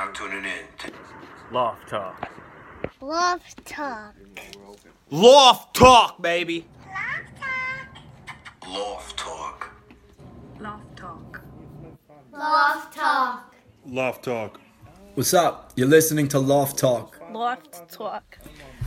now tuning in to Loft Talk. Love talk. Loft Talk, baby. Loft Talk. Loft Talk. Love talk. Loft Talk. What's up? You're listening to Loft Talk. Loft Talk.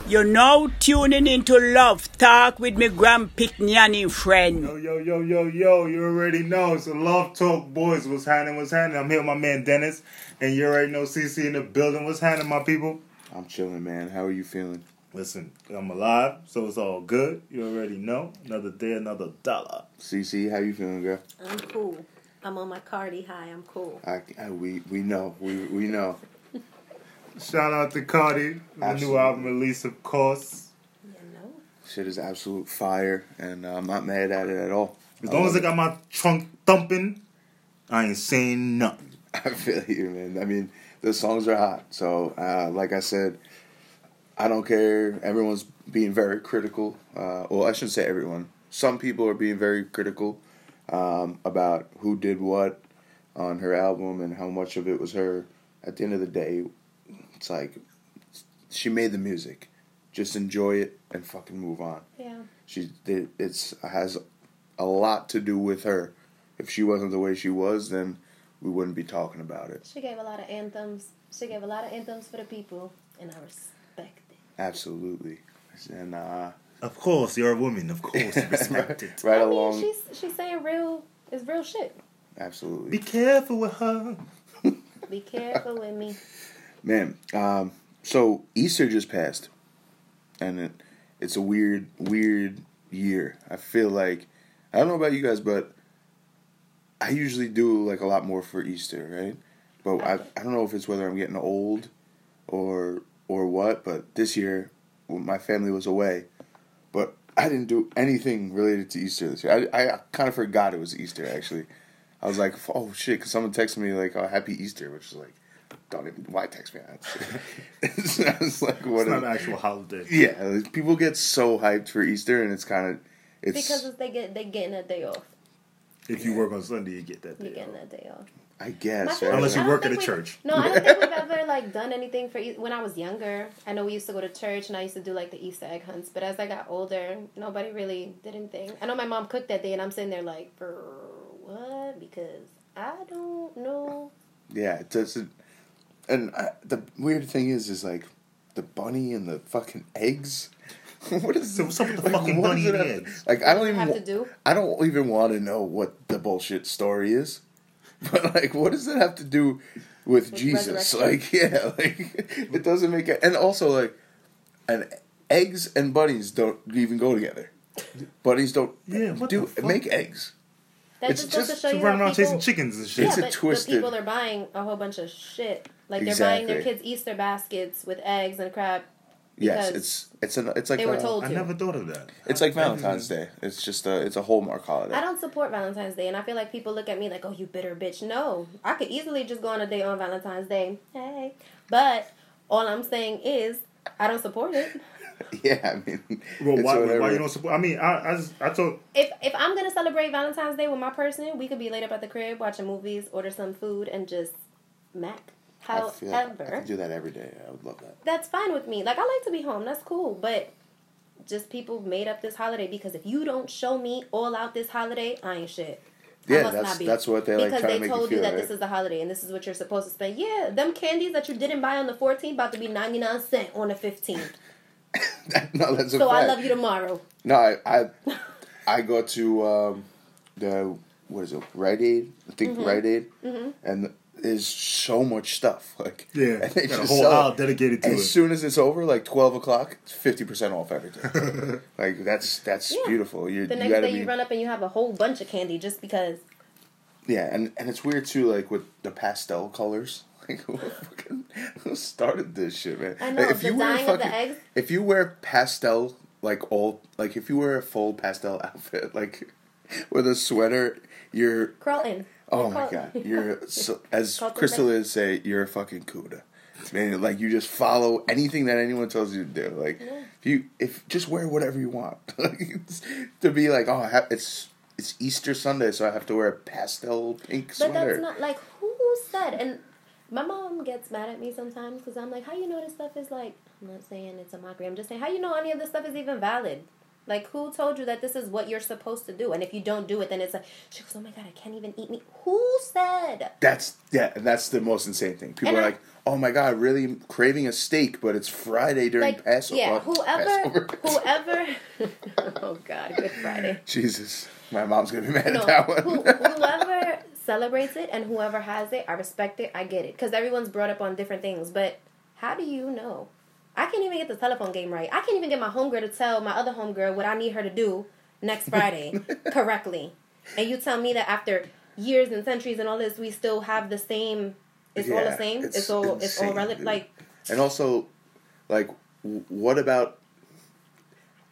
You're now tuning into Love Talk with me Grand Pitnani friend. Yo, yo, yo, yo, yo, you already know. It's So Love Talk boys, what's happening, what's happening? I'm here with my man Dennis, and you already know CC in the building. What's happening, my people? I'm chilling, man. How are you feeling? Listen, I'm alive, so it's all good. You already know. Another day, another dollar. CC, how you feeling, girl? I'm cool. I'm on my Cardi high. I'm cool. I, I we we know we we know. Shout out to Cardi, the new album release, of course. You know? Shit is absolute fire, and uh, I'm not mad at it at all. As long as I got my trunk thumping, I ain't saying nothing. I feel you, man. I mean, the songs are hot. So, uh, like I said, I don't care. Everyone's being very critical. Uh, well, I shouldn't say everyone. Some people are being very critical um, about who did what on her album and how much of it was her. At the end of the day, it's like she made the music. Just enjoy it and fucking move on. Yeah. She did. It's has a lot to do with her. If she wasn't the way she was, then we wouldn't be talking about it. She gave a lot of anthems. She gave a lot of anthems for the people, and I respect it. Absolutely. And uh, Of course, you're a woman. Of course, respect it. right I mean, along. she's she's saying real is real shit. Absolutely. Be careful with her. Be careful with me. Man, um, so Easter just passed, and it, it's a weird, weird year. I feel like I don't know about you guys, but I usually do like a lot more for Easter, right? But I, I don't know if it's whether I'm getting old, or or what. But this year, when my family was away, but I didn't do anything related to Easter this year. I I kind of forgot it was Easter actually. I was like, oh shit, because someone texted me like, oh, happy Easter, which is like, don't even, why text me that? it's, it's like, what It's not an actual holiday. yeah, like, people get so hyped for Easter, and it's kind of, it's, Because they get they getting a day off. If you work on Sunday, you get that You day. getting off. that day off. I guess, right? Unless you work at a church. No, I don't think we've ever like done anything for E- when I was younger. I know we used to go to church and I used to do like the Easter egg hunts, but as I got older, nobody really did anything. I know my mom cooked that day, and I'm sitting there like, for what? Because I don't know. yeah, it doesn't, and I, the weird thing is, is like, the bunny and the fucking eggs. what is So what's up with the like, fucking what bunny does and it eggs? Like, I don't even, Have wa- to do. I don't even want to know what the bullshit story is. But like, what does it have to do with, With Jesus? Like, yeah, like it doesn't make it. And also, like, and eggs and bunnies don't even go together. Bunnies don't Yeah, what do the fuck? make eggs. That It's just goes just to show To you run around people, chasing chickens and shit. Yeah, It's a but twisted- the people are buying a whole bunch of shit. Like they're buying their kids Easter baskets with eggs and crap. Yes, it's it's an it's like they were a- told I to. never thought of that. It's like Valentine's Day. It's just a it's a Hallmark holiday. I don't support Valentine's Day, and I feel like people look at me like, "Oh, you bitter bitch." No, I could easily just go on a date on Valentine's Day. Hey, but all I'm saying is, I don't support it. Yeah, I mean, Well, why, why you don't support? I mean, I I, just, I told If if I'm gonna celebrate Valentine's Day with my person, we could be laid up at the crib watching movies, order some food, and just mac. I like I However, could do that every day. I would love that. that's fine with me. Like I like to be home. That's cool. But just people made up this holiday because if you don't show me all out this holiday, I ain't shit. Yeah, that's that's what they like because they to you told feel. you that right? this is the holiday and this is what you're supposed to spend. Yeah, them candies that you didn't buy on the 14th about to be 99 cent on the 15th. no, that's So I love you tomorrow. No, I I, I go to um, the what is it? Rite Aid. I think Mm-hmm. Rite Aid, and there's so much stuff. Like yeah, and they got a whole aisle dedicated to As it. soon as it's over, like twelve o'clock, fifty percent off everything. like that's that's Yeah. beautiful. You, The next gotta day be you run up and you have a whole bunch of candy just because. yeah, and and it's weird too, like with the pastel colors. Like who fucking who started this shit, man? I know, Like, the dyeing of the eggs. If you wear pastel, like all, like if you wear a full pastel outfit, like with a sweater, you're Carlton. Oh my god, you're so, as Crystal is say, you're a fucking cuda. Man, like you just follow anything that anyone tells you to do. Like if you if just wear whatever you want. To be like, oh, have, it's it's Easter Sunday, so I have to wear a pastel pink But sweater. that's not like who said and My mom gets mad at me sometimes because I'm like, how you know this stuff is like, I'm not saying it's a mockery. I'm just saying, how you know any of this stuff is even valid? Like, who told you that this is what you're supposed to do? And if you don't do it, then it's like, she goes, oh my God, I can't even eat meat. Who said? That's yeah, and that's the most insane thing. People And are I- like, "Oh my god, really craving a steak, but it's Friday during Like, Passover." yeah, uh, whoever, Passover. whoever, oh God, Good Friday. Jesus, my mom's gonna be mad No, at that one. who, whoever celebrates it and whoever has it, I respect it. I get it because everyone's brought up on different things. But how do you know? I can't even get the telephone game right. I can't even get my homegirl to tell my other homegirl what I need her to do next Friday correctly. And you tell me that after years and centuries and all this, we still have the same. It's all the same. It's, it's all. It's all relative. Like and also, like, what about?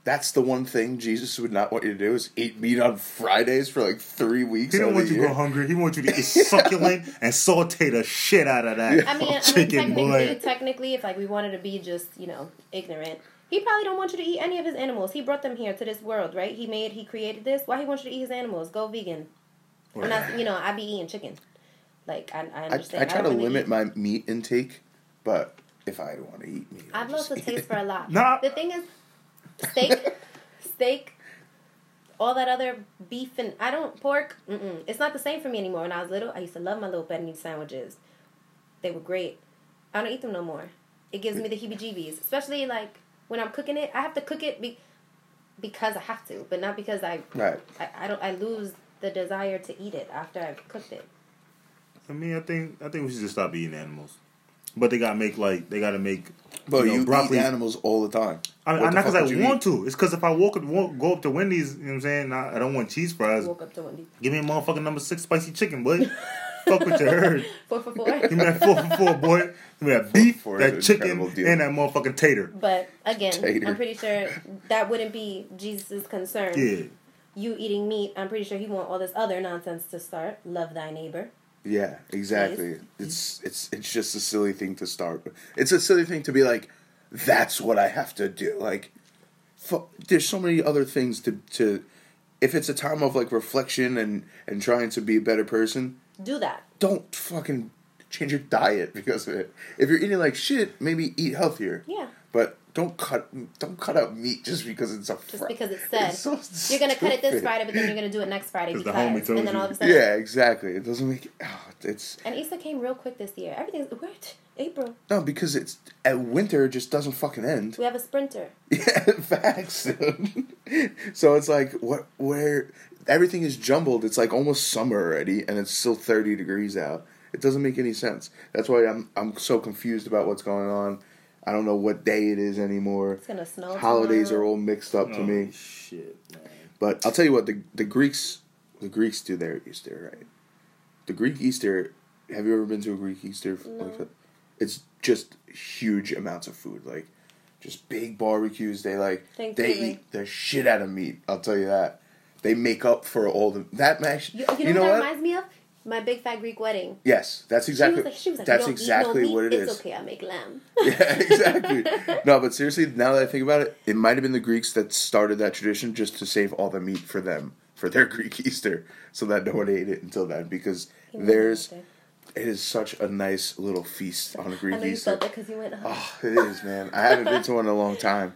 That's the one thing Jesus would not want you to do is eat meat on Fridays for like three weeks. He don't want the you to go hungry. He wants you to eat succulent and saute the shit out of that I mean, I mean, chicken, technically, boy. technically, if like we wanted to be just you know ignorant, he probably don't want you to eat any of his animals. He brought them here to this world, right? He made, he created this. Why he wants you to eat his animals? Go vegan. I'm not, you know, I be eating chicken. Like I, I I, understand. I try to really limit eat- my meat intake, but if I want to eat meat, I I've lost just taste it. for a lot. Nah. The thing is, steak, steak, all that other beef and I don't pork. Mm-mm. It's not the same for me anymore. When I was little, I used to love my little penne sandwiches. They were great. I don't eat them no more. It gives me the heebie-jeebies, especially like when I'm cooking it. I have to cook it be- because I have to, but not because I, Right. I I don't I lose the desire to eat it after I've cooked it. I mean, I think I think we should just stop eating animals. But they gotta make like they gotta make. But know, you, broccoli- eat animals all the time. I mean, What the not because I want eat? to. It's because if I walk, walk go up to Wendy's, you know what I'm saying. I, I don't want cheese fries. Woke up to Wendy's. Give me a motherfucking number six spicy chicken, boy. Fuck what you heard. Four for four. Give me that four for four, boy. Give me that beef, for that chicken, incredible deal. and that motherfucking tater. But again, Tater. I'm pretty sure that wouldn't be Jesus' concern. Yeah. You eating meat, I'm pretty sure he want all this other nonsense to start. Love thy neighbor. Yeah, exactly. It's it's it's just a silly thing to start. It's a silly thing to be like, that's what I have to do. Like, fu- there's so many other things to to. If it's a time of like reflection and and trying to be a better person, Do that. don't fucking change your diet because of it. If you're eating like shit, maybe eat healthier. Yeah. But don't cut don't cut out meat just because it's a Just because it said It's so you're gonna cut it this. Friday, but then you're gonna do it next Friday 'Cause the because, homie told and then all of a sudden, Yeah, exactly. It doesn't make oh, it's And Easter came real quick this year. Everything's what? April. no because it's at winter just doesn't fucking end. We have a sprinter. Yeah, facts. dude. so it's like what where everything is jumbled. It's like almost summer already, and it's still thirty degrees out. It doesn't make any sense. That's why I'm I'm so confused about what's going on. I don't know what day it is anymore. It's gonna snow. Holidays tomorrow. are all mixed up to Oh, me. Shit, man. But I'll tell you what the the Greeks the Greeks do their Easter right. The Greek Easter. Have you ever been to a Greek Easter? No. Like that? It's just huge amounts of food, like just big barbecues. They like they eat the shit out of meat. I'll tell you that. They make up for all the that match. You, you know what that reminds me of? My big fat Greek wedding. Yes, that's exactly. like, she was like, that's exactly no what it it's is. okay, I make lamb. Yeah, exactly. no, but seriously, now that I think about it, it might have been the Greeks that started that tradition just to save all the meat for them for their Greek Easter, so that no one ate it until then. Because there's, it is such a nice little feast on a I Greek know you Easter. felt that because you went. Oh. Oh, it is, man. I haven't been to one in a long time.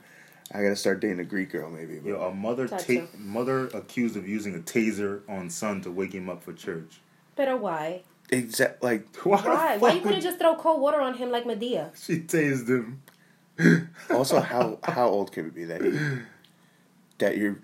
I gotta start dating a Greek girl, maybe. But Yo, a mother Gotcha. ta- mother accused of using a taser on son to wake him up for church. Better why? exact like Why? Why? Why you couldn't just throw cold water on him like Madea? She tased him. Also, how how old can it be that he that you're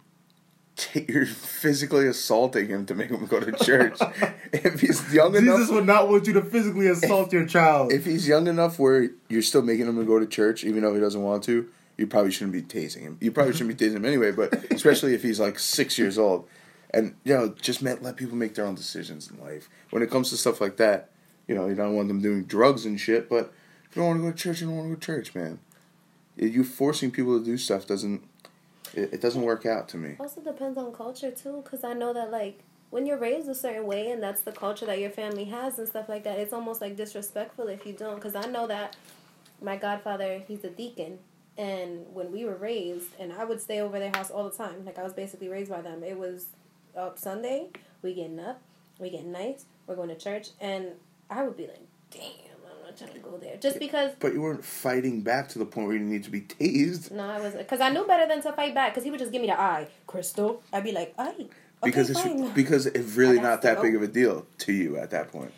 t- you're physically assaulting him to make him go to church? if he's young Jesus enough, Jesus would not want you to physically assault your child. if he's young enough where you're still making him go to church, even though he doesn't want to, you probably shouldn't be tasing him. You probably shouldn't be tasing him anyway. But especially if he's like six years old, and you know, just let let people make their own decisions in life. When it comes to stuff like that, you know, you don't want them doing drugs and shit. But if you don't want to go to church, you don't want to go to church, man. You forcing people to do stuff doesn't. It, it doesn't work out to me. Also depends on culture too, because I know that like when you're raised a certain way and that's the culture that your family has and stuff like that, it's almost like disrespectful if you don't. Because I know that my godfather, he's a deacon, and when we were raised, and I would stay over their house all the time. Like I was basically raised by them. It was up Sunday, we getting up, we getting nice, we're going to church, and I would be like, damn, trying to go there. Just because But you weren't fighting back to the point where you need to be tased. no, I wasn't because I knew better than to fight back. Because he would just give me the eye, Crystal. I'd be like, "Aye." Okay, because fine. it's because it's really I not that go. big of a deal to you at that point.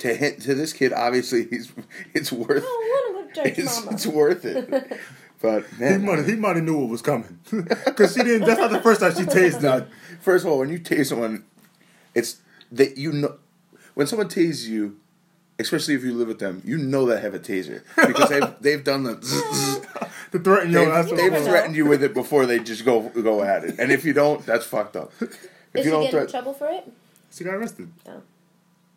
To hit to this kid, obviously, he's it's worth I don't want to go church, it's, mama. it's worth it. But He might he might have knew what was coming because she didn't. That's not the first time she tased him. first of all, when you tase someone, it's that you know when someone tases you, especially if you live with them, you know they have a taser because they've they've done the To threaten your ass. they've, they've threatened you with it before they just go go at it, and if you don't, that's fucked up. If Did you she don't get in threat, trouble for it? She got arrested. Oh. No.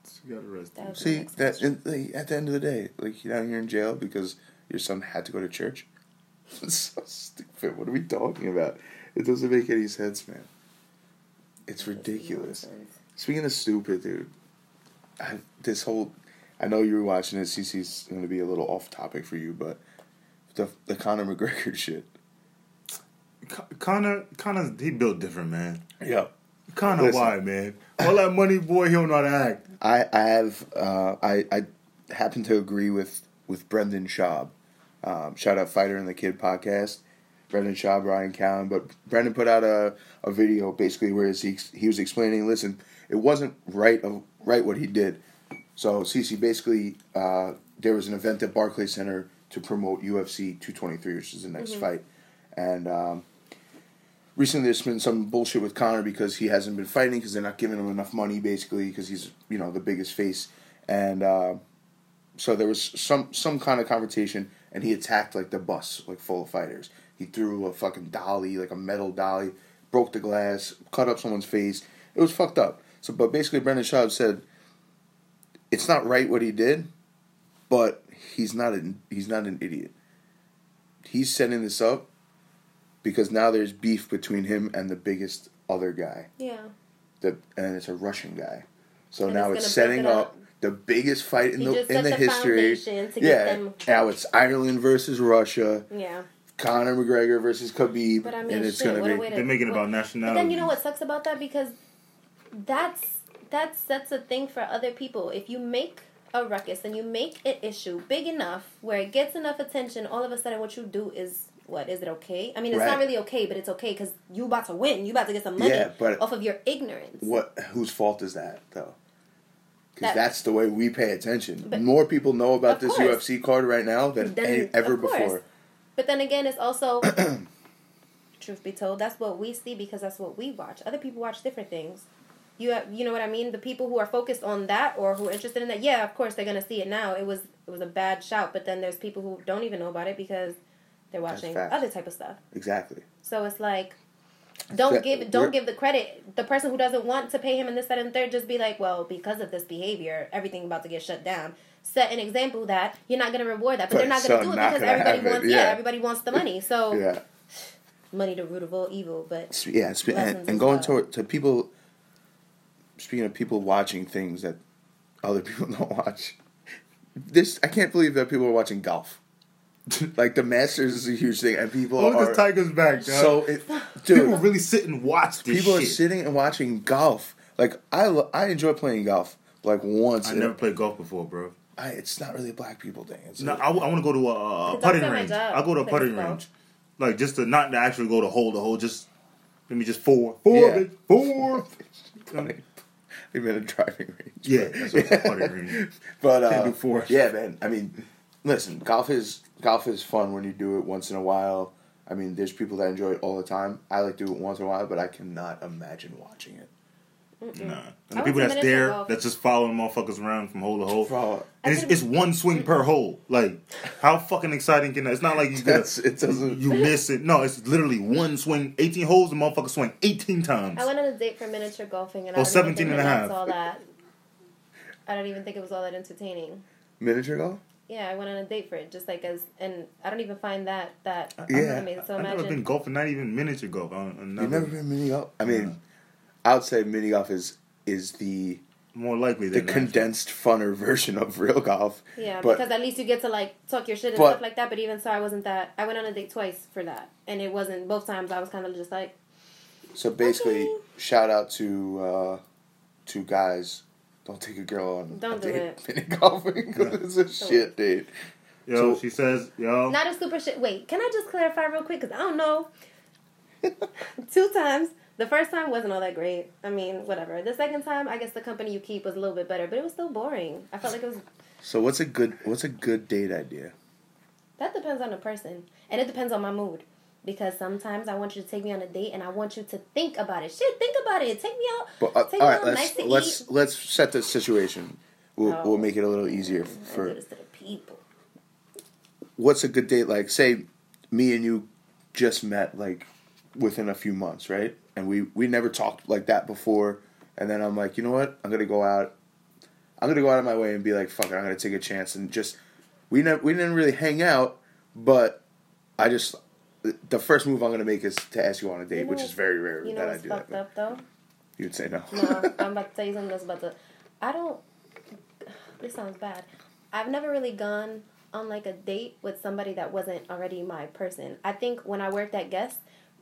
She got arrested. That was my see next that question. in, like, at the end of the day, like you're down here in jail because your son had to go to church. It's so stupid. What are we talking about? It doesn't make any sense, man. It's ridiculous. Speaking of stupid, dude, I, this whole, I know you were watching it. CC's going to be a little off topic for you, but the the Conor McGregor shit. Con- Conor, Conor, he built different, man. Yeah. Conor, Listen. why, man? All that money, boy, he don't know how to act. I I have uh, I I happen to agree with with Brendan Schaub. Um, shout out Fighter and the Kid podcast. Brendan Schaub, Bryan Callen, but Brendan put out a, a video basically where he he was explaining. Listen, it wasn't right of right what he did. So CC basically uh, there was an event at Barclays Center to promote UFC 223, which is the next fight, and um, recently there's been some bullshit with Conor because he hasn't been fighting because they're not giving him enough money basically because he's you know the biggest face. And uh, so there was some some kind of confrontation and he attacked like the bus like full of fighters. He threw a fucking dolly like a metal dolly broke the glass cut up someone's face. It was fucked up. So but basically Brendan Schaub said it's not right what he did but he's not an he's not an idiot he's setting this up because now there's beef between him and the biggest other guy. Yeah. The and it's a Russian guy. So And now it's it's gonna break setting it up up. the biggest fight in He the just in the, the history. foundation to get yeah, them- now it's Ireland versus Russia. Yeah. Conor McGregor versus Khabib, But I mean, and it's shit, gonna be to, they're making it what- about But nationality. then you know what sucks about that because that's that's that's a thing for other people. If you make a ruckus and you make an issue big enough where it gets enough attention, all of a sudden what you do is what is it okay? I mean, it's Right. not really okay, but it's okay because you about to win. You about to get some money Yeah, but- off of your ignorance. what? Whose fault is that though? Because That- that's the way we pay attention. More people know about this course. UFC card right now than Then, any, ever before. But then again, it's also truth be told, that's what we see because that's what we watch. Other people watch different things. You have, you know what I mean? The people who are focused on that or who are interested in that, yeah, of course they're gonna see it now. It was it was a bad shout, but then there's people who don't even know about it because they're watching other type of stuff. Exactly. So it's like don't That- give don't give the credit. The person who doesn't want to pay him in this, that, and third, just be like, well, because of this behavior, everything about to get shut down. Set an example that you're not gonna reward that, but, But they're not gonna so do it because everybody it, wants. Yeah. yeah. everybody wants the money. So Yeah. money the root of all evil. But yeah, and, and going well. to to people. Speaking of people watching things that other people don't watch, this I can't believe that people are watching golf. like the Masters is a huge thing, and people Oh, look are at Tiger's back, dog. so it, people really sit and watch this People are sitting and watching golf. Like I, I enjoy playing golf. Like once, I in- never played golf before, bro. I, it's not really a black people thing. It's No, a- I, want to go to a, a putting range. I'll go to a putting golf. range. Like, just to not to actually go to hole to hole, just, let me just four. Four, Yeah. bitch, four. They've been a driving range. yeah, that's what range. But uh, yeah, man. I mean, listen, golf is golf is fun when you do it once in a while. I mean, there's people that enjoy it all the time. I like to do it once in a while, but I cannot imagine watching it. Nah. And the people that's there, golf. that's just following motherfuckers around from hole to hole. Bro, And it's, it's one swing per hole. Like, how fucking exciting can that? It's not like you get That's- it doesn't- you miss it. No, it's literally one swing, eighteen holes. The motherfucker swing eighteen times. I went on a date for miniature golfing, and Oh, I don't even 17 think and a that half. all that. I don't even think it was all that entertaining. miniature golf. Yeah, I went on a date for it, just like as, and I don't even find that that Yeah. amazing. So I've never been golfing, not even miniature golf. I, I You've never been mini golf. I mean, Yeah. I would say mini golf is is the more likely the than not. condensed, funner version of real golf. Yeah, But- because at least you get to like talk your shit and But- stuff like that. But even so, I wasn't that. I went on a date twice for that, and it wasn't both times. I was kind of just like, So basically, Okay. shout out to uh, to guys don't take a girl on Don't a do date it. mini golfing because it's a shit date. Yo, So- she says, yo. Not a super shit. Wait, can I just clarify real quick? Because I don't know. Two times. The first time wasn't all that great. I mean, whatever. The second time, I guess the company you keep was a little bit better, but it was still boring. I felt like it was. So what's a good what's a good date idea? That depends on the person, and it depends on my mood. Because sometimes I want you to take me on a date, and I want you to think about it. Shit, think about it. Take me out. But uh, take all me right, out let's nice to let's eat. let's set the situation. We'll Oh. we'll make it a little easier for to the people. what's a good date like say me and you just met like within a few months right and we we never talked like that before and then i'm like you know what i'm gonna go out i'm gonna go out of my way and be like fuck it i'm gonna take a chance and just we never we didn't really hang out but i just the first move i'm gonna make is to ask you on a date You know which is very rare You know that i do fucked that up though? you'd say no No, I'm about to tell you something that's about to. I don't. This sounds bad. I've never really gone on like a date with somebody that wasn't already my person. I think when I worked at Guess,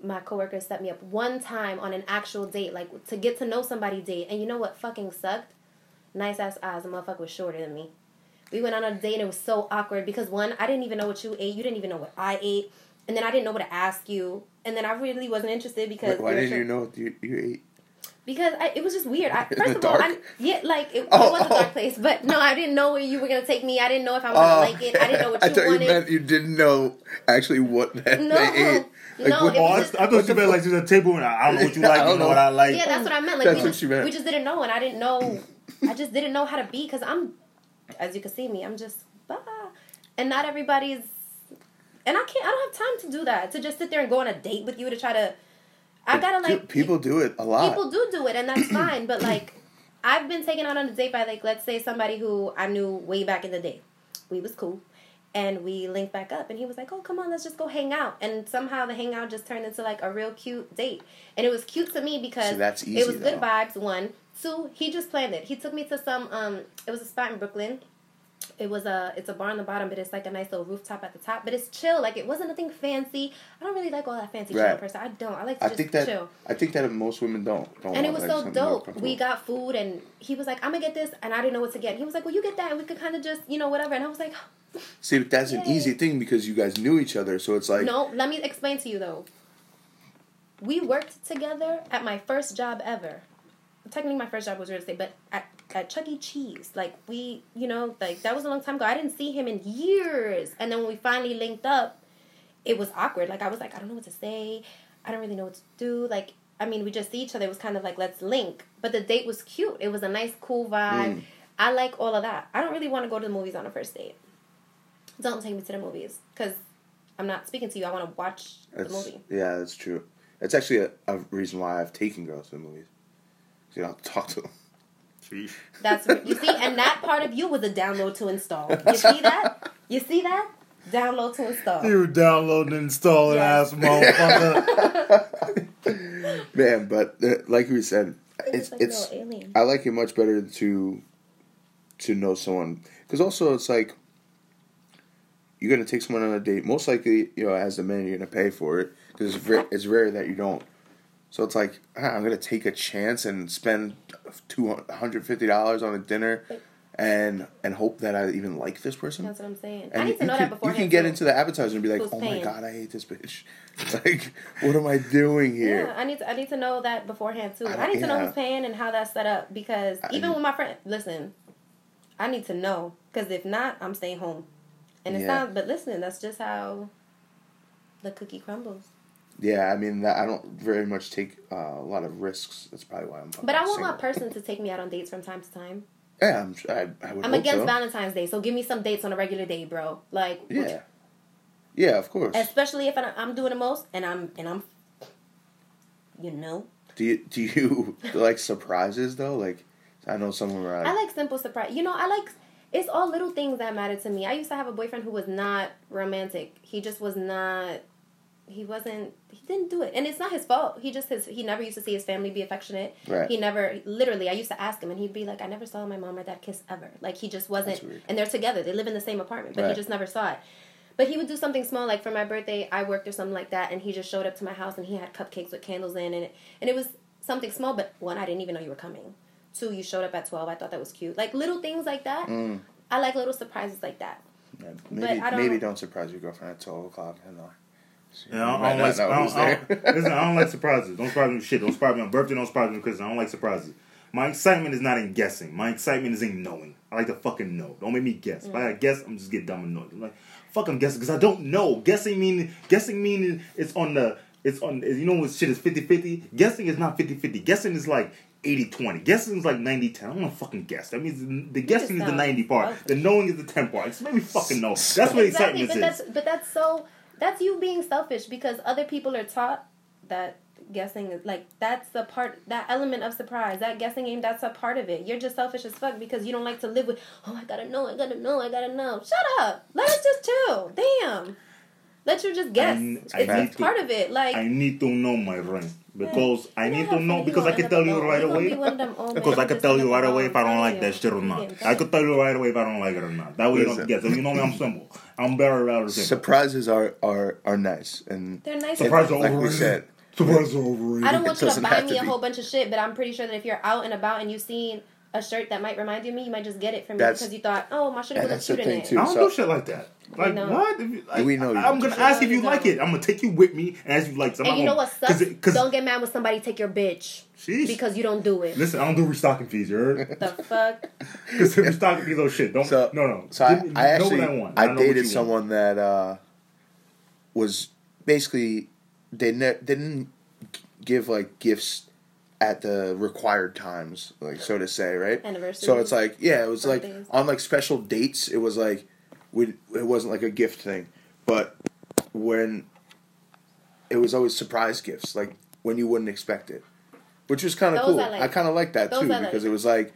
my coworker set me up one time on an actual date, like to get to know somebody date. And you know what fucking sucked? Nice ass eyes. The motherfucker was shorter than me. We went on a date and it was so awkward because one, I didn't even know what you ate. You didn't even know what I ate. And then I didn't know what to ask you. And then I really wasn't interested because Wait, why didn't short- you know what you, you ate because I, it was just weird. I, first of all? I, yeah, like it, Oh, it was a oh. dark place, but no, I didn't know where you were gonna take me. I didn't know if I was gonna oh. like it. I didn't know what I you thought wanted. you meant you didn't know actually what that No. They ate. Like, No, it Oh, was I, just- I thought you meant like there's a table and I don't know what you I like, don't you know know. what I like. yeah, that's what I meant. Like That's we what just, she meant. we just didn't know, and I didn't know. I just didn't know how to be because I'm, as you can see me, I'm just bah. and not everybody's, and I can't. I don't have time to do that to just sit there and go on a date with you to try to. I gotta like people do it a lot. People do do it, and that's fine. But like, I've been taken out on a date by like, let's say somebody who I knew way back in the day. We was cool, and we linked back up, and he was like, "Oh, come on, let's just go hang out." And somehow the hangout just turned into like a real cute date, and it was cute to me because that's it easy, was good vibes. One, two, he just planned it. He took me to some um, it was a spot in Brooklyn. It was a it's a bar on the bottom, but it's like a nice little rooftop at the top. But it's chill, like it wasn't nothing fancy. I don't really like all that fancy Right. chill person. I don't. I like to I just think that chill I think that most women don't. don't and it was like, so dope. We got food, and he was like, "I'm gonna get this," and I didn't know what to get. He was like, "Well, you get that," and we could kind of just, you know, whatever. And I was like, See, but that's an easy thing because you guys knew each other, so it's like "No, let me explain to you though. We worked together at my first job ever. Technically, my first job was real estate, but at at Chuck E. Cheese, like we, you know, like that was a long time ago. I didn't see him in years, and then when we finally linked up, it was awkward. Like I was like, I don't know what to say. I don't really know what to do. Like, I mean, we just see each other. It was kind of like let's link. But the date was cute. It was a nice, cool vibe. Mm. I like all of that. I don't really want to go to the movies on a first date. Don't take me to the movies because I'm not speaking to you. I want to watch the movie. yeah, that's true. It's actually a, a reason why I've taken girls to the movies. You don't have to talk to them. Sheesh. That's you see, and that part of you was a download to install. You see that? You see that? Download to install. You download and install an Yes. ass motherfucker. Man, but uh, like we said, It's it's like it's alien. I like it much better to to know someone because also it's like you're gonna take someone on a date. Most likely, you know, as a man, you're gonna pay for it because it's, it's rare that you don't. So it's like ah, I'm gonna take a chance and spend two hundred fifty dollars on a dinner, and and hope that I even like this person. That's what I'm saying. And I need to know can, that beforehand. You can get into the appetizer and be like, "Oh my god, I hate this bitch! like, what am I doing here?" Yeah, I need to I need to know that beforehand too. I- I, need to know who's paying and how that's set up because I- even with my friend, listen, I need to know because if not, I'm staying home. And it's Yeah. not. But listen, that's just how the cookie crumbles. Yeah, I mean, that, I don't very much take uh, a lot of risks. That's probably why I'm. But I want single. my person to take me out on dates from time to time. Yeah, I'm. I, I would I'm against so. Valentine's Day, so give me some dates on a regular day, bro. Like, Yeah. Yeah, of course. especially if I- I'm doing the most and I'm and I'm, you know, Do you do you like surprises though? Like, I know someone where I like simple surprise. You know, I like it's all little things that matter to me. I used to have a boyfriend who was not romantic. He just was not. He wasn't. He didn't do it, and it's not his fault. He just his. He never used to see his family be affectionate. Right. He never. Literally, I used to ask him, and he'd be like, "I never saw my mom or dad kiss ever." Like he just wasn't. And they're together. They live in the same apartment, but he just never saw it. But he would do something small, like for my birthday, I worked or something like that, and he just showed up to my house, and he had cupcakes with candles in, and it, and it was something small. But one, I didn't even know you were coming. two, you showed up at twelve. I thought that was cute. Like little things like that. Mm. I like little surprises like that. Yeah, But maybe I don't- maybe don't surprise your girlfriend at twelve o'clock. I know. Yeah, I don't, might I don't not like. I don't, I don't, listen, I don't like surprises. Don't surprise me with shit. Don't surprise me on birthday. Don't surprise me with Christmas. I don't like surprises. My excitement is not in guessing. My excitement is in knowing. I like to fucking know. Don't make me guess. If I guess, I'm just get dumb and annoyed. I'm like, fuck, I'm guessing because I don't know. Guessing mean guessing meaning it's on the it's on you know what shit is 50-50? Guessing is not 50-50. Guessing is like 80-20. Guessing is like 90-10. I don't want to fucking guess. That means the guessing is the 90 part. The knowing is the 10 part. Just make me fucking know. That's what exactly, excitement but is. that's but that's so that's you being selfish because other people are taught that guessing is like that's the part that element of surprise. That guessing game that's a part of it. You're just selfish as fuck because you don't like to live with oh i gotta know i gotta know i gotta know. Shut up. Let us just chill. Damn let you just guess I- it's, I it's need to- part of it like I need to know my rank because I need to know because I can tell you right away. be one of them old Because I can tell you right away if I don't like that shit or not. I could tell you right away if I don't like it or not. That way you don't Listen. get. So you know me, I'm simple. I'm better at simple. Surprises are are are nice and they're nice surprises. like we overrated. said. Surprise are overrated. I don't want you to doesn't buy have me to a whole bunch of shit, but I'm pretty sure that if you're out and about and you see a shirt that might remind you of me, you might just get it from me because you thought, oh, my shirt and would look that's cute in it. too. I don't So- do shit like that. Like know. what? If you, like, We know you I'm gonna ask if you like it. I'm gonna take you with me and ask you like. And you know what sucks? Don't get mad when somebody take your bitch Sheesh. because you don't do it. Listen, I don't do restocking fees. You heard? the fuck? Because restocking fees, those shit. Don't. So no, no. So I, Give me- I know actually what I want. I, know what you dated want. someone that uh, was basically they ne- didn't give like gifts at the required times, like so to say, right? Anniversaries. So it's like yeah, it was like on like special dates. It was like we it wasn't like a gift thing, but when it was always surprise gifts, like when you wouldn't expect it, which was kind of cool. I like. I kind of like that Those too like. because it was like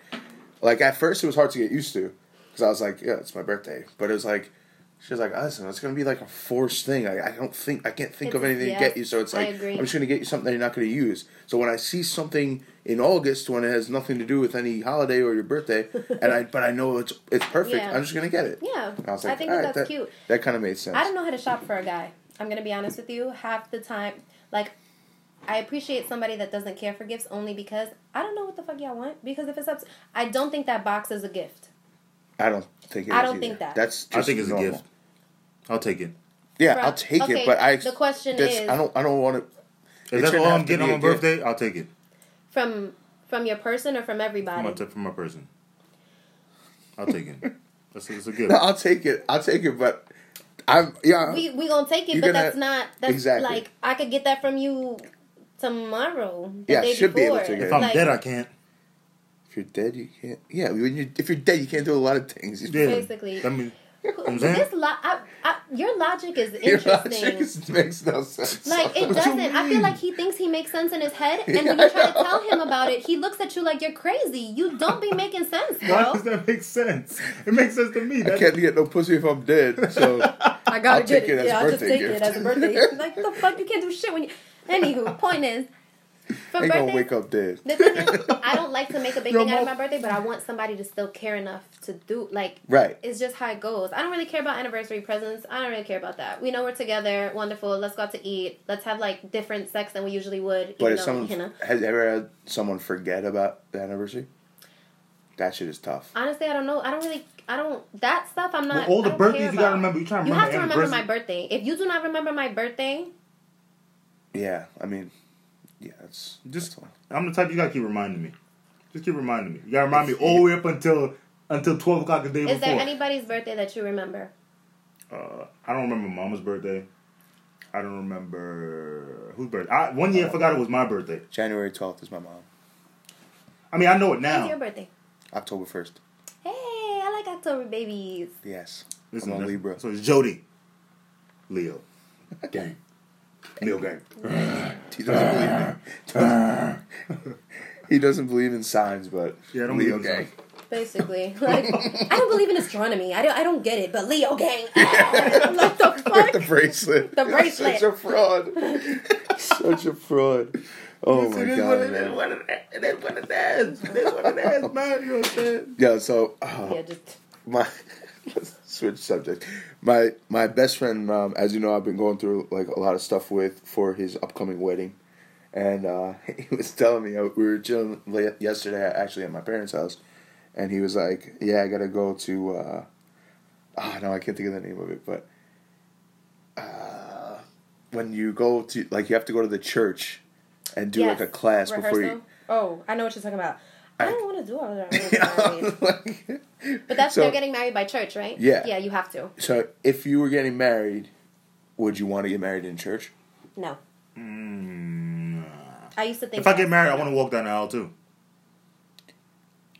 like at first it was hard to get used to because I was like, yeah, it's my birthday, but it was like. She was like, ah, listen, it's gonna be like a forced thing. I, I don't think I can't think of anything yes, to get you, so it's like. I'm just gonna get you something that you're not gonna use. So when I see something in August when it has nothing to do with any holiday or your birthday, and I but I know it's it's perfect, Yeah. I'm just gonna get it. Yeah, And I was I like, think all right, that's that, cute. That kind of made sense. I don't know how to shop for a guy. I'm gonna be honest with you. Half the time, like, I appreciate somebody that doesn't care for gifts only because I don't know what the fuck y'all want. Because if it's up, I don't think that box is a gift. I don't think it I is don't either. think that. That's just I think it's normal. a gift. I'll take it. Yeah, From- I'll take okay, it, but I the question is- I don't I don't want to. If that's all I'm getting on my birthday, I'll take it. From from your person or from everybody? From everybody. my, from my person. I'll take it. That's it's a gift. No, I'll take it. I'll take it, but I'm yeah. we we gonna take it, but gonna- that's not that's Exactly. like I could get that from you tomorrow. The Yeah, day should be able to get it. If it. I'm Like, dead, I can't. if you're dead, you can't. Yeah, when you if you're dead, you can't do a lot of things. Yeah. Basically. I mean, I'm saying. this lo- I, I, your logic is interesting. Your interesting. logic is- makes no sense. Like it doesn't. I feel like he thinks he makes sense in his head, and Yeah, when you try I to tell him about it, he looks at you like you're crazy. You don't be making sense, Why does that make sense? It makes sense to me. I can't get no pussy if I'm dead. So I gotta I'll get take it. it as a yeah, I'll just birthday take it as a birthday. gift. like the fuck, you can't do shit when you. Anywho, point is, for I ain't gonna wake up dead. the thing is, I don't like to make a big Your thing out of my birthday, but I want somebody to still care enough to do like. Right. It's just how it goes. I don't really care about anniversary presents. I don't really care about that. We know we're together. Wonderful. Let's go out to eat. Let's have like different sex than we usually would. But if someone you has ever had someone forget about the anniversary, that shit is tough. Honestly, I don't know. I don't really. I don't. That stuff. I'm not. Well, all the birthdays care you gotta remember. You trying to You remember have to remember my birthday. If you do not remember my birthday, Yeah, I mean, yeah, it's Just, that's. I'm the type you gotta keep reminding me. Just keep reminding me. You gotta remind me all the way up until until twelve o'clock the day is before. there anybody's birthday that you remember? uh, I don't remember Mama's birthday. I don't remember whose birthday. I, one year I forgot it was my birthday. January twelfth is my mom. I mean, I know it When's now. your birthday? October first. Hey, I like October babies. Yes, Listen, I'm on Libra. So it's Jody. Leo. Gang. Leo gang. He doesn't believe in. he doesn't believe in signs, but Yeah, I don't Leo gang. Basically, like I don't believe in astronomy. I don't. I don't get it. But Leo gang, like the With fuck. the bracelet. The You're bracelet. Such a fraud. Such a fraud. Oh my It is god, what man. is, what it is. It is what it is. It is what it is, man. You know what I'm saying? Yeah, so uh, Yeah, just my let's switch subject. My my best friend, um, as you know, I've been going through like a lot of stuff with for his upcoming wedding, and uh, he was telling me uh, we were chilling yesterday, actually at my parents' house, and he was like, "Yeah, I gotta go to." Uh, oh no, I can't think of the name of it, but uh, when you go to like you have to go to the church and do like a Yes. class before you. Oh, I know what you're talking about. I, I- don't want to do all that. when I get married. Like- But that's So- they're getting married by church, right? Yeah. Yeah, you have to. So if you were getting married, would you want to get married in church? No. Mm, I used to think. if I get married, I want to walk down the aisle too.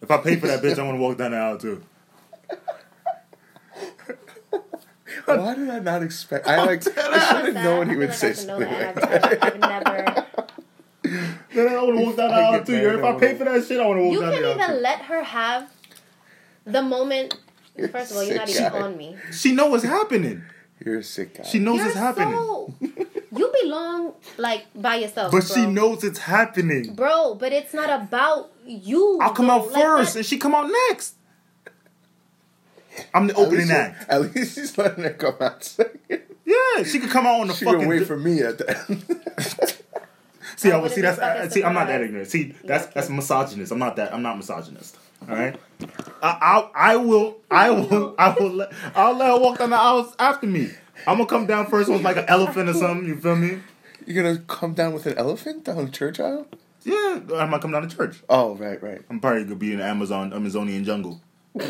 If I pay for that bitch, I want to walk down the aisle too. Why did I not expect? I like. I should What's have known I he would say I should know something like that. I've never. Then I want to walk down the I aisle too. If I I pay for that shit, I want to walk You down can't the aisle even too. let her have the moment. First of all, you're not even on me. She know what's happening. You're a sick guy. She knows You're it's happening. so. You belong like by yourself. But bro. she knows it's happening. Bro, but it's not about you. I'll come though. out Like, first that- and she come out next. I'm the opening least, act. at least she's letting her come out second. Yeah, she could come out on the She fucking. can wait for me at the end. see, I, I would see that's been fucking uh, see. I'm not that ignorant. See, that's that's misogynist. I'm not that. I'm not misogynist. All right. I, I I will I will I will let I'll let her walk down the aisles after me. I'm gonna come down first with like an elephant or something. You feel me? You're gonna come down with an elephant down the church aisle? Yeah, I might come down to church. Oh, right, right. I'm probably gonna be in the Amazon Amazonian jungle.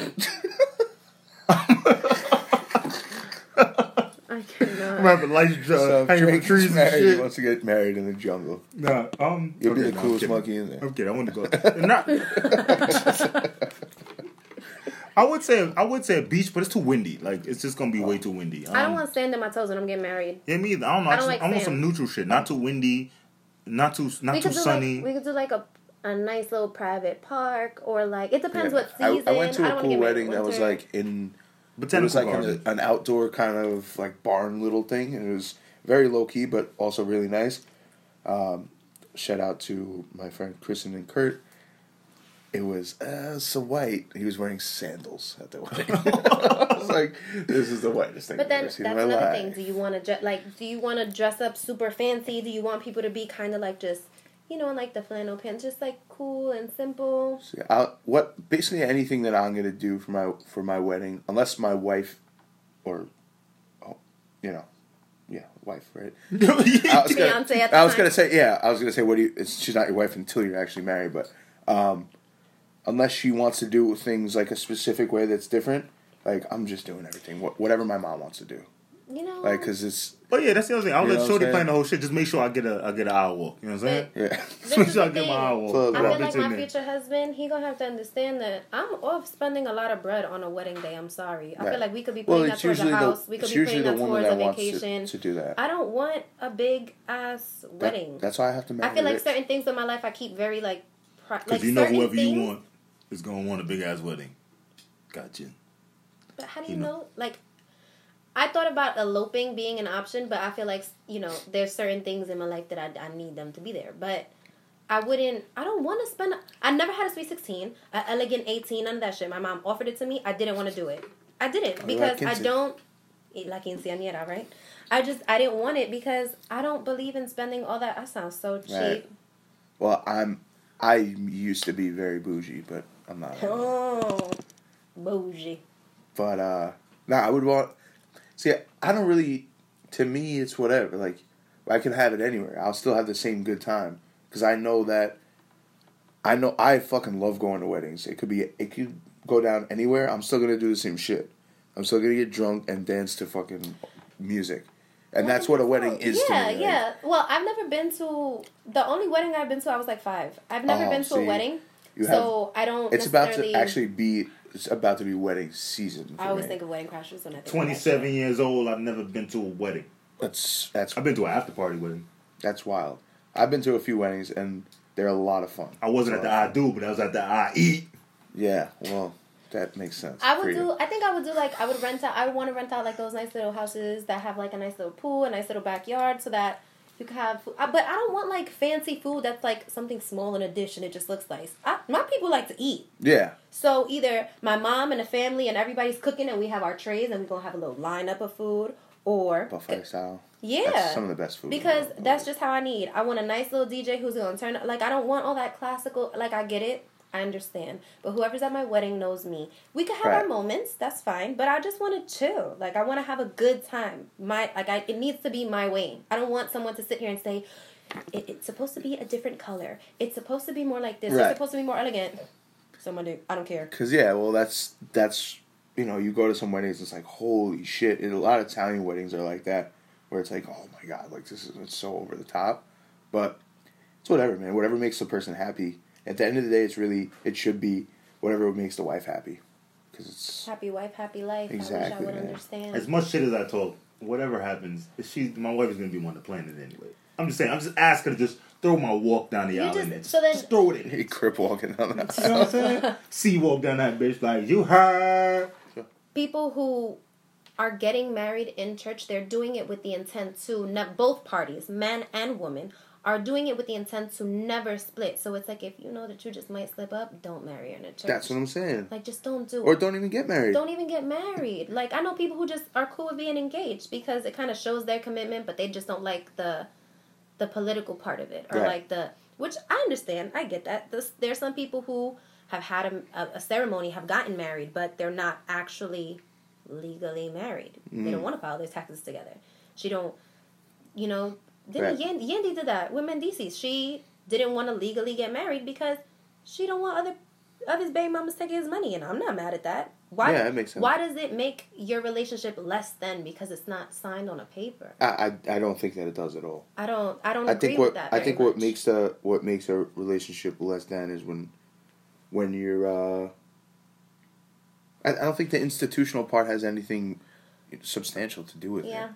I cannot. I'm having lights uh, So hanging from trees is and married, he wants to get married in the jungle. Nah, um, You'll be the no, coolest monkey in there. I'm. I want to go. Not. I would say I would say a beach, but it's too windy. Like it's just gonna be way too windy. Um, I don't want sand in my toes when I'm getting married. Yeah, me either. I don't know. I I, don't just, like I want some neutral shit. Not too windy. Not too not we too sunny. like we could do like a a nice little private park or like it depends Yeah. what season. I went to don't a cool wedding that was like in it was like an, an outdoor kind of like barn little thing, and it was very low key, but also really nice. Um, shout out to my friend Kristen and Kurt. It was uh, so white. He was wearing sandals at the wedding. I was like, "This is the whitest thing But I've then ever that's seen in my another life." thing. Do you want to ju- like? Do you want to dress up super fancy? Do you want people to be kind of like just, you know, like the flannel pants, just like cool and simple? So, yeah, I'll, what basically anything that I'm gonna do for my for my wedding, unless my wife, or, oh, you know, yeah, wife, right? I was gonna, at the I was gonna say yeah. I was gonna say what do you? It's, she's not your wife until you're actually married, but um, unless she wants to do things like a specific way that's different, like I'm just doing everything wh- whatever my mom wants to do, You know, like because it's But yeah, that's the other thing. I'll You know let what Shorty I'm plan saying? the whole shit. Just make sure I get a I get an hour walk. You know what I'm saying? yeah. Just This make is sure I the get my thing. hour walk. Fuck I Drop feel Drop like it in my there. future husband, he gonna have to understand that I'm off spending a lot of bread on a wedding day. I'm sorry. I Right. feel like we could be Well, putting it's that towards a usually the house. we could it's be usually putting the that towards that a vacation. to, to do that. I don't want a big ass That- wedding. That's why I have to marry. I feel like rich. certain things in my life I keep very like, pri- Because like you know whoever things, you want is gonna want a big ass wedding. Gotcha. But how do you, you know. know? Like, I thought about eloping being an option, but I feel like you know there's certain things in my life that I, I need them to be there. But I wouldn't. I don't want to spend. I never had a sweet sixteen, an elegant eighteen, none of that shit. My mom offered it to me. I didn't want to do it. I didn't because like I don't. eh, La quinceañera, right? I just I didn't want it because I don't believe in spending all that. I sound so cheap. Right. Well, I'm. I used to be very bougie, but I'm not. Oh, bougie. But uh nah, I would want. See, I don't really. To me, it's whatever. Like, I can have it anywhere. I'll still have the same good time because I know that. I know I fucking love going to weddings. It could be. It could go down anywhere. I'm still gonna do the same shit. I'm still gonna get drunk and dance to fucking music, and that's what a wedding is Yeah, to me. like- yeah. Well, I've never been to the only wedding I've been to. I was like five. I've never Oh, been to see, a wedding, you so I don't. It's about to actually be. It's about to be wedding season. For I always me. think of wedding crashers when I think. of Twenty that seven shit. years old. I've never been to a wedding. That's that's I've been to an after party wedding. that's wild. I've been to a few weddings and they're a lot of fun. I wasn't at the I do, but I was at the I eat. Yeah, well, that makes sense. I would Freedom. do. I think I would do like I would rent out. I would want to rent out like those nice little houses that have like a nice little pool, a nice little backyard, so that you can have. Food. Uh, But I don't want like fancy food that's like something small in a dish and it just looks nice. I, my people like to eat. Yeah, So either my mom and the family and everybody's cooking and we have our trays and we're gonna have a little lineup of food, or Buffet style. yeah, That's some of the best food. because that's just how I need. I want a nice little DJ who's gonna turn like I don't want all that classical. Like I get it, I understand. But whoever's at my wedding knows me. We could have our moments, that's fine. But I just want to chill. Like I want to have a good time. My like I it needs to be my way. I don't want someone to sit here and say. It, it's supposed to be a different color. It's supposed to be more like this. Right. It's supposed to be more elegant. Someone do. I don't care. Cause yeah, well, that's that's you know, you go to some weddings, it's like holy shit. And a lot of Italian weddings are like that, where it's like, oh my god, like this is it's so over the top, but it's whatever, man. Whatever makes the person happy. At the end of the day, it's really it should be whatever makes the wife happy, because it's Happy wife, happy life. I wish I Exactly, would man. understand. As much shit as I talk, whatever happens, she my wife is gonna be one to plan it anyway. I'm just saying. I'm just asking her to just throw my walk down the You aisle just- in there. so then- just throw it in. he crip walking on that. You know what I'm saying? See walk down that bitch like you heard. people who are getting married in church, they're doing it with the intent to ne- both parties, man and woman, are doing it with the intent to never split. So it's like if you know that you just might slip up, don't marry her in a church. That's what I'm saying. like just don't do Or it. Or don't even get married. Don't even get married. Like I know people who just are cool with being engaged because it kind of shows their commitment, but they just don't like the the political part of it or Right. like the which I understand. I get that. This, there's some people who have had a, a, a ceremony, have gotten married, but they're not actually legally married. They Mm. don't want to file their taxes together. She don't, you know. Didn't Right. Yandy, Yandy did that with Mendeecees. She didn't want to legally get married because she don't want other of his baby mamas taking his money, and I'm not mad at that. Why? Yeah, that makes sense. Why does it make your relationship less than because it's not signed on a paper? I, I I don't think that it does at all. I don't. I don't I agree think with what that. I think what makes a what makes a relationship less than is when when you're uh I, I don't think the institutional part has anything substantial to do with it. Yeah. it.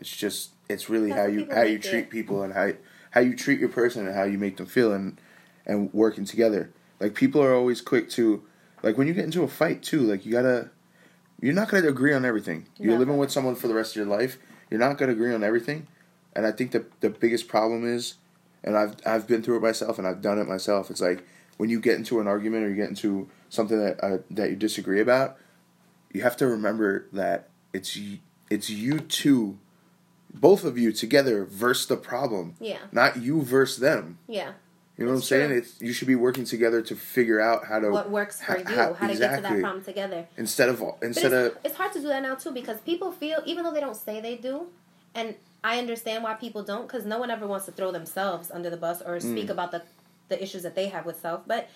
It's just it's really That's how you how you treat it. people and how how you treat your person and how you make them feel and and working together. Like people are always quick to like when you get into a fight too, like you gotta you're not gonna agree on everything. You're living with someone for the rest of your life. You're not gonna agree on everything. And I think the the biggest problem is and I've I've been through it myself and I've done it myself. It's like when you get into an argument or you get into something that uh, that you disagree about, you have to remember that it's it's you two, both of you together versus the problem, Yeah. not you versus them. Yeah. You know what I'm It's saying? It's you should be working together to figure out how to What works for ha- you? how to get to that problem together. instead of instead it's, of it's hard to do that now too because people feel even though they don't say they do, and I understand why people don't because no one ever wants to throw themselves under the bus or Mm. speak about the the issues that they have with self, but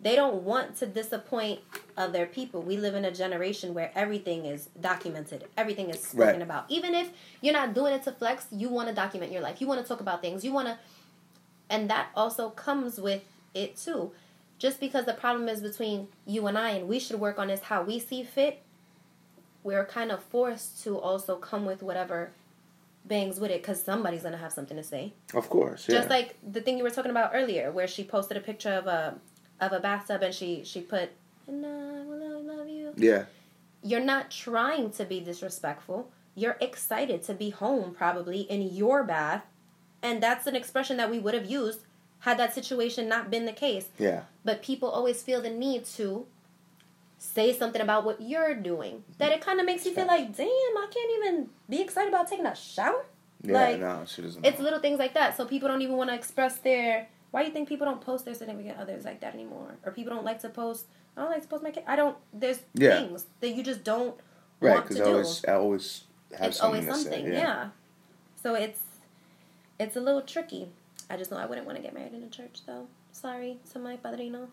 they don't want to disappoint other people. We live in a generation where everything is documented, everything is spoken Right. about. Even if you're not doing it to flex, you want to document your life. You want to talk about things. You want to, and that also comes with it too. Just because the problem is between you and I, and we should work on this how we see fit. We're kind of forced to also come with whatever bangs with it because somebody's gonna have something to say. of course, yeah. Just like the thing you were talking about earlier, where she posted a picture of a of a bathtub and she she put and I will love you. yeah, You're not trying to be disrespectful. You're excited to be home probably in your bath, and that's an expression that we would have used had that situation not been the case. yeah, But people always feel the need to say something about what you're doing. That it kind of makes you feel like, damn, I can't even be excited about taking a shower. yeah. Like, no, she doesn't. it's know. little things like that. So people don't even want to express their. Why do you think people don't post their significant others like that anymore? Or people don't like to post. I don't like to post my kid. I don't. There's Yeah. things that you just don't right want because to I do. always I always have it's something always to something. say. yeah. So it's it's a little tricky. I just know I wouldn't want to get married in a church though. Sorry to my padrino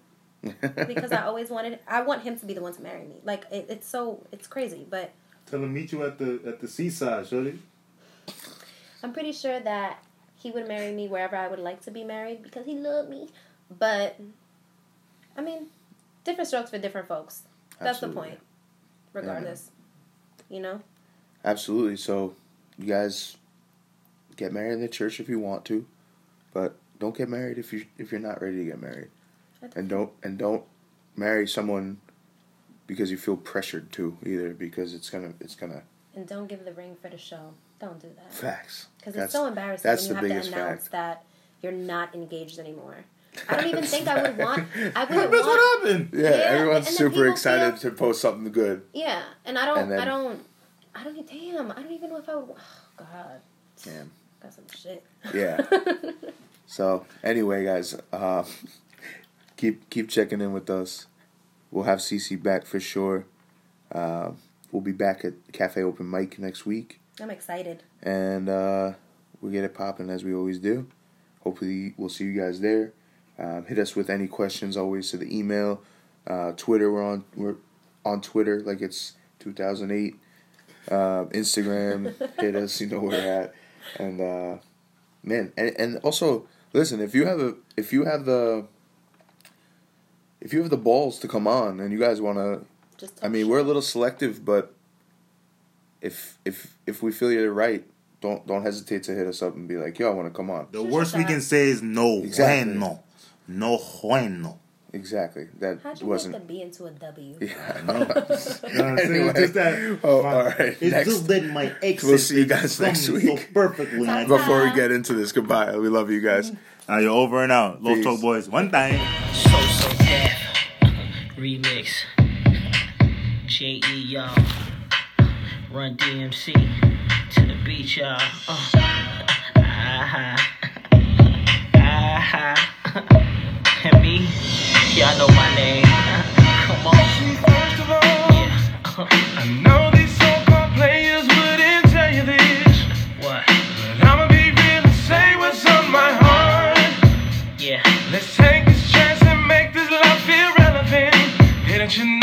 because I always wanted. I want him to be the one to marry me. Like it, it's so it's crazy, but Tell him meet you at the at the seaside, shorty. I'm pretty sure that he would marry me wherever I would like to be married because he loved me. But I mean, different strokes for different folks. That's the point. Regardless, you know. Absolutely. So, you guys get married in the church if you want to, but don't get married if you if you're not ready to get married, and don't and don't marry someone because you feel pressured to either because it's gonna it's gonna And don't give the ring for the show. Don't do that. facts Because it's so embarrassing That's when the you have to biggest announce fact. that you're not engaged anymore. I don't even think I would want. I wouldn't That's want. what happened. Yeah, Yeah, everyone's super excited feel- to post something good. Yeah, and I don't. And then- I don't. I don't. Damn. I don't even know if I would. Oh God. Damn. Got some shit. Yeah. so anyway, guys, uh, keep keep checking in with us. We'll have CC back for sure. Uh, we'll be back at Cafe Open Mic next week, I'm excited. and uh, we'll get it popping as we always do. Hopefully, we'll see you guys there. Um, hit us with any questions always to the email, uh, Twitter. We're on we're on Twitter like it's 2008. Uh, Instagram, hit us. You know where we're at, and uh, man, and, and also listen if you have a if you have the if you have the balls to come on and you guys want to I mean, we're a little selective, but if if if we feel you're right, don't don't hesitate to hit us up and be like, "Yo, I want to come on." The Shoot worst we can say is no Exactly. bueno. No bueno. Exactly. That How'd you wasn't. make the B into a W? Yeah. You know what I'm saying? Anyway. Just that, Oh, my- all right. It's Next. just that my exit We'll see you guys next week. So perfectly. and Before we get into this, goodbye. We love you guys. Now you're over and out. Love Peace. Talk Boys. One time. So so deaf. Remix. J E y'all. Run DMC to the beach, y'all. Uh, ah-ha. Ah-ha. and me, y'all know my name. Come on. First of all, yeah. I know these so-called players wouldn't tell you this. What? But I'ma be real and say what's on my heart. Yeah. Let's take this chance and make this love feel relevant. Didn't you know?